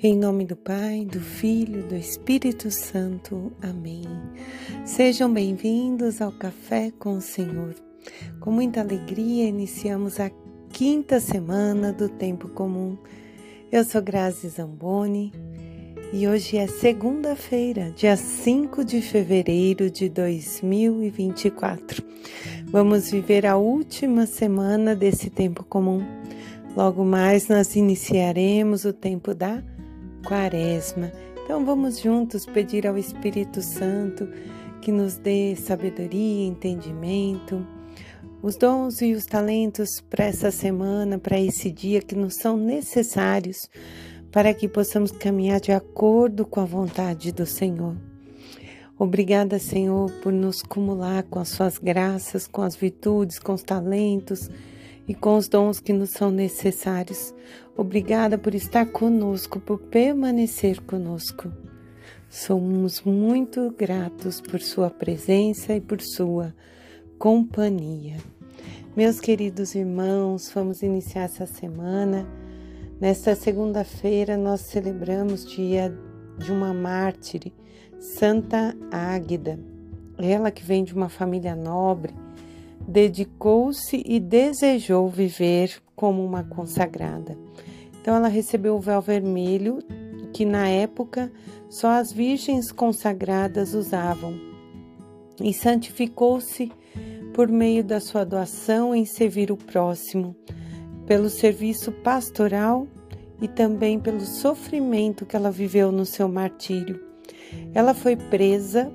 Em nome do Pai, do Filho, do Espírito Santo. Amém. Sejam bem-vindos ao Café com o Senhor. Com muita alegria, iniciamos a quinta semana do Tempo Comum. Eu sou Grazi Zamboni e hoje é segunda-feira, dia 5 de fevereiro de 2024. Vamos viver a última semana desse Tempo Comum. Logo mais nós iniciaremos o tempo da Quaresma. Então vamos juntos pedir ao Espírito Santo que nos dê sabedoria, entendimento, os dons e os talentos para essa semana, para esse dia que nos são necessários para que possamos caminhar de acordo com a vontade do Senhor. Obrigada, Senhor, por nos cumular com as suas graças, com as virtudes, com os talentos e com os dons que nos são necessários. Obrigada por estar conosco, por permanecer conosco. Somos muito gratos por Sua presença e por Sua companhia. Meus queridos irmãos, vamos iniciar essa semana. Nesta segunda-feira, nós celebramos dia de uma mártire, Santa Águida. Ela que vem de uma família nobre dedicou-se e desejou viver como uma consagrada. Então ela recebeu o véu vermelho, que na época só as virgens consagradas usavam, e santificou-se por meio da sua doação em servir o próximo, pelo serviço pastoral e também pelo sofrimento que ela viveu no seu martírio. Ela foi presa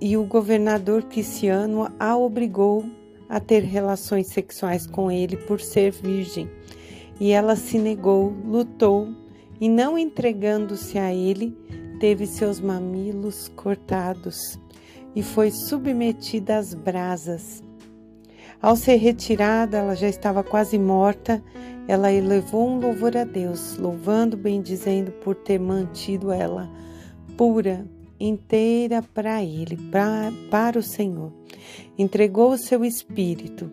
e o governador Cristiano a obrigou a ter relações sexuais com ele por ser virgem. E ela se negou, lutou e, não entregando-se a ele, teve seus mamilos cortados e foi submetida às brasas. Ao ser retirada, ela já estava quase morta. Ela elevou um louvor a Deus, louvando, bendizendo por ter mantido ela pura inteira para Ele, pra, para o Senhor. Entregou o seu espírito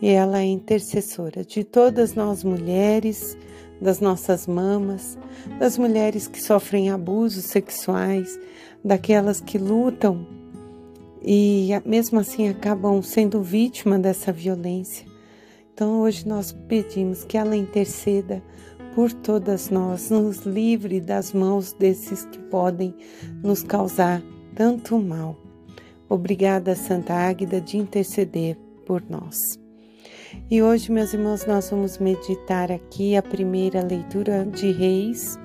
e ela é intercessora de todas nós mulheres, das nossas mamas, das mulheres que sofrem abusos sexuais, daquelas que lutam e mesmo assim acabam sendo vítima dessa violência. Então hoje nós pedimos que ela interceda por todas nós, nos livre das mãos desses que podem nos causar tanto mal. Obrigada, Santa Águida, de interceder por nós. E hoje, meus irmãos, nós vamos meditar aqui a primeira leitura de Reis,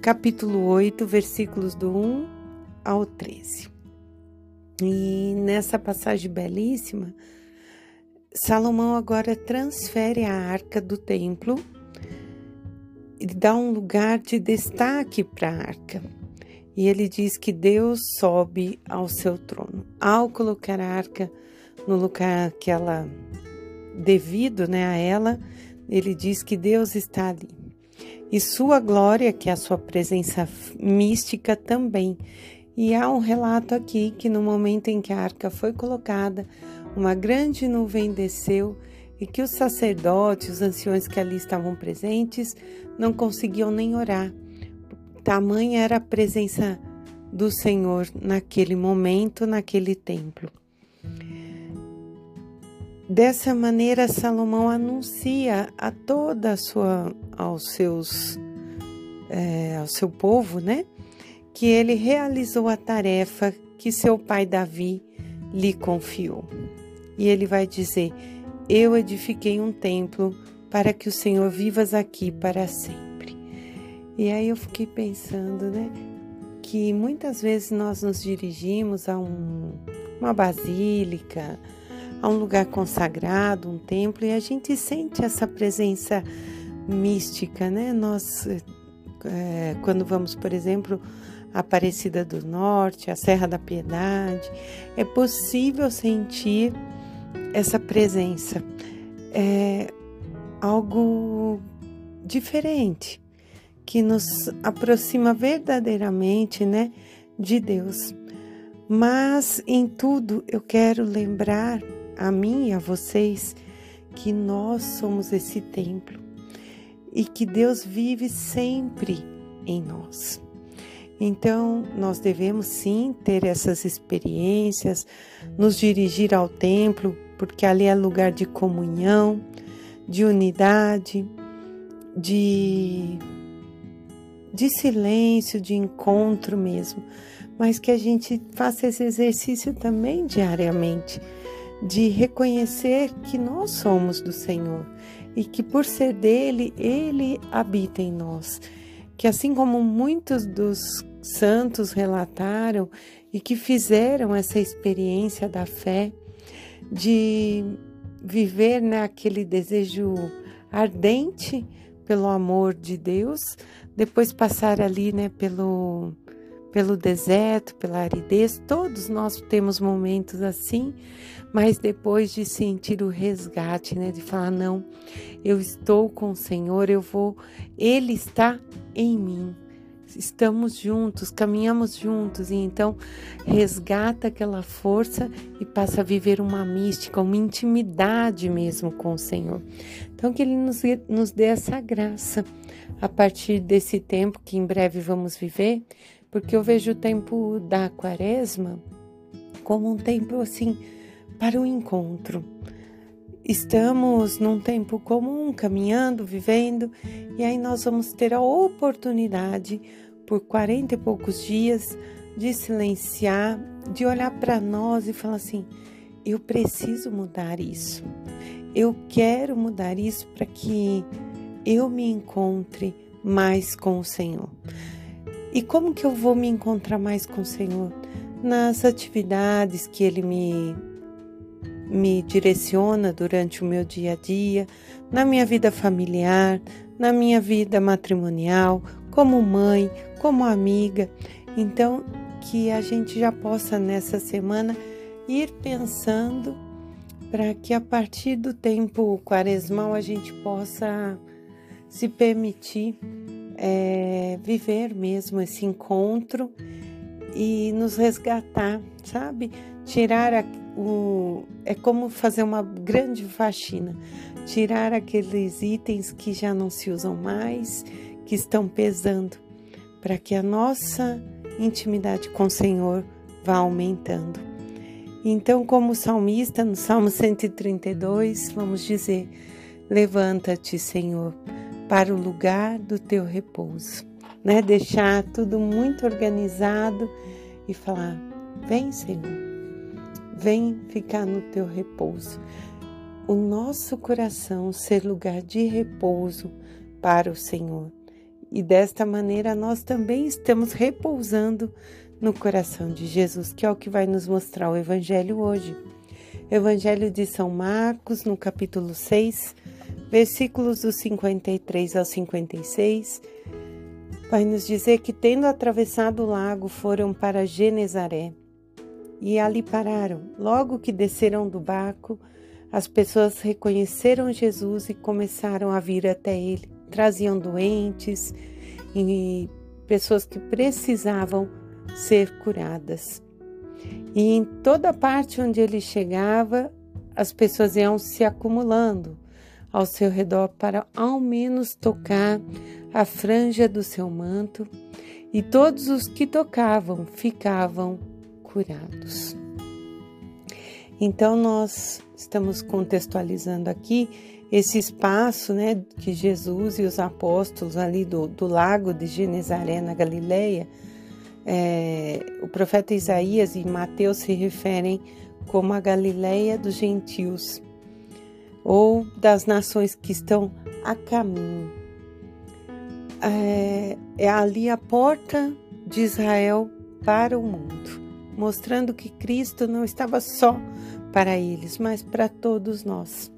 capítulo 8, versículos do 1 ao 13. E nessa passagem belíssima, Salomão agora transfere a arca do templo ele dá um lugar de destaque para a arca. E ele diz que Deus sobe ao seu trono. Ao colocar a arca no lugar que ela devido, né, a ela, ele diz que Deus está ali. E sua glória, que é a sua presença mística também. E há um relato aqui que no momento em que a arca foi colocada, uma grande nuvem desceu e que os sacerdotes, os anciões que ali estavam presentes, não conseguiam nem orar. Tamanha era a presença do Senhor naquele momento, naquele templo. Dessa maneira, Salomão anuncia a toda a sua, aos seus, é, ao seu povo, né, que ele realizou a tarefa que seu pai Davi lhe confiou. E ele vai dizer: eu edifiquei um templo para que o Senhor vivas aqui para sempre. E aí eu fiquei pensando, né, que muitas vezes nós nos dirigimos a um, uma basílica, a um lugar consagrado, um templo, e a gente sente essa presença mística, né? Nós, é, quando vamos, por exemplo, a Aparecida do Norte, a Serra da Piedade, é possível sentir essa presença. É algo diferente que nos aproxima verdadeiramente, né, de Deus. Mas em tudo eu quero lembrar a mim e a vocês que nós somos esse templo. e que Deus vive sempre em nós. Então, nós devemos sim ter essas experiências, nos dirigir ao templo, porque ali é lugar de comunhão, de unidade, de, de silêncio, de encontro mesmo, mas que a gente faça esse exercício também diariamente, de reconhecer que nós somos do Senhor e que por ser dele, ele habita em nós. Que assim como muitos dos santos relataram e que fizeram essa experiência da fé, de viver naquele desejo ardente pelo amor de Deus, depois passar ali, né, pelo pelo deserto, pela aridez, todos nós temos momentos assim, mas depois de sentir o resgate, né, de falar não, eu estou com o Senhor, eu vou, ele está em mim estamos juntos, caminhamos juntos, e então resgata aquela força e passa a viver uma mística, uma intimidade mesmo com o Senhor. Então, que Ele nos, nos dê essa graça a partir desse tempo que em breve vamos viver, porque eu vejo o tempo da quaresma como um tempo assim para o encontro. Estamos num tempo comum, caminhando, vivendo, e aí nós vamos ter a oportunidade, por quarenta e poucos dias, de silenciar, de olhar para nós e falar assim: eu preciso mudar isso, eu quero mudar isso para que eu me encontre mais com o Senhor. E como que eu vou me encontrar mais com o Senhor? Nas atividades que Ele me me direciona durante o meu dia a dia, na minha vida familiar, na minha vida matrimonial, como mãe, como amiga. Então, que a gente já possa nessa semana ir pensando para que a partir do tempo quaresmal a gente possa se permitir é, viver mesmo esse encontro e nos resgatar, sabe? Tirar a, o. É como fazer uma grande faxina, tirar aqueles itens que já não se usam mais, que estão pesando, para que a nossa intimidade com o Senhor vá aumentando. Então, como salmista, no Salmo 132, vamos dizer: Levanta-te, Senhor, para o lugar do teu repouso. Né? Deixar tudo muito organizado e falar: Vem, Senhor, vem ficar no teu repouso. O nosso coração ser lugar de repouso para o Senhor. E desta maneira nós também estamos repousando no coração de Jesus, que é o que vai nos mostrar o Evangelho hoje. Evangelho de São Marcos, no capítulo 6, versículos dos 53 ao 56, vai nos dizer que, tendo atravessado o lago, foram para Genezaré e ali pararam. Logo que desceram do barco, as pessoas reconheceram Jesus e começaram a vir até ele. Traziam doentes e pessoas que precisavam ser curadas. E em toda parte onde ele chegava, as pessoas iam se acumulando ao seu redor para ao menos tocar a franja do seu manto, e todos os que tocavam ficavam curados. Então, nós estamos contextualizando aqui esse espaço né, que Jesus e os apóstolos ali do, do lago de Genezaré, na Galileia, é, o profeta Isaías e Mateus se referem como a Galileia dos gentios ou das nações que estão a caminho. É, é ali a porta de Israel para o mundo mostrando que Cristo não estava só para eles, mas para todos nós.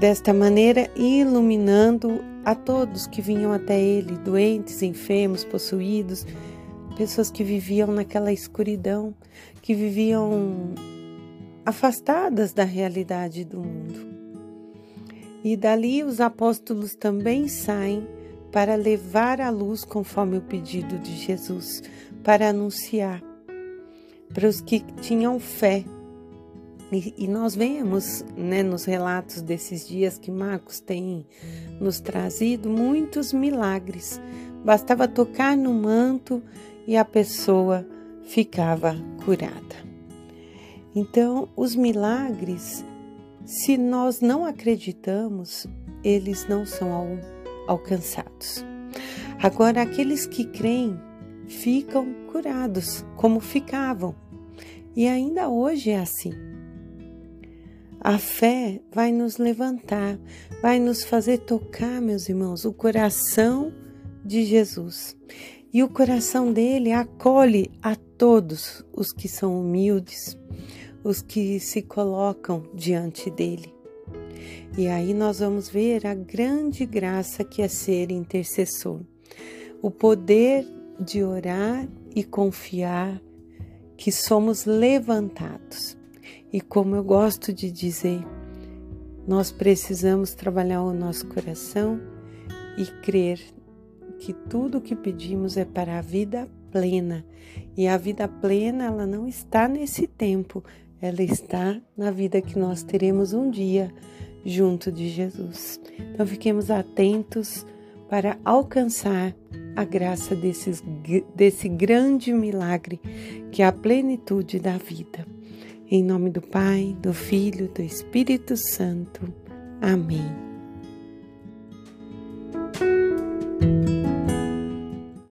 Desta maneira, iluminando a todos que vinham até ele, doentes, enfermos, possuídos, pessoas que viviam naquela escuridão, que viviam afastadas da realidade do mundo. E dali os apóstolos também saem para levar a luz conforme o pedido de Jesus, para anunciar para os que tinham fé E, e nós vemos né, nos relatos desses dias que Marcos tem nos trazido muitos milagres. Bastava tocar no manto e a pessoa ficava curada. Então, os milagres, se nós não acreditamos, eles não são alcançados. Agora, aqueles que creem ficam curados, como ficavam. E ainda hoje é assim. A fé vai nos levantar, vai nos fazer tocar, meus irmãos, o coração de Jesus. E o coração dele acolhe a todos os que são humildes, os que se colocam diante dele. E aí nós vamos ver a grande graça que é ser intercessor, o poder de orar e confiar que somos levantados. E como eu gosto de dizer, nós precisamos trabalhar o nosso coração e crer que tudo o que pedimos é para a vida plena. E a vida plena, ela não está nesse tempo, ela está na vida que nós teremos um dia junto de Jesus. Então fiquemos atentos para alcançar a graça desses, desse grande milagre que é a plenitude da vida. Em nome do Pai, do Filho, do Espírito Santo. Amém.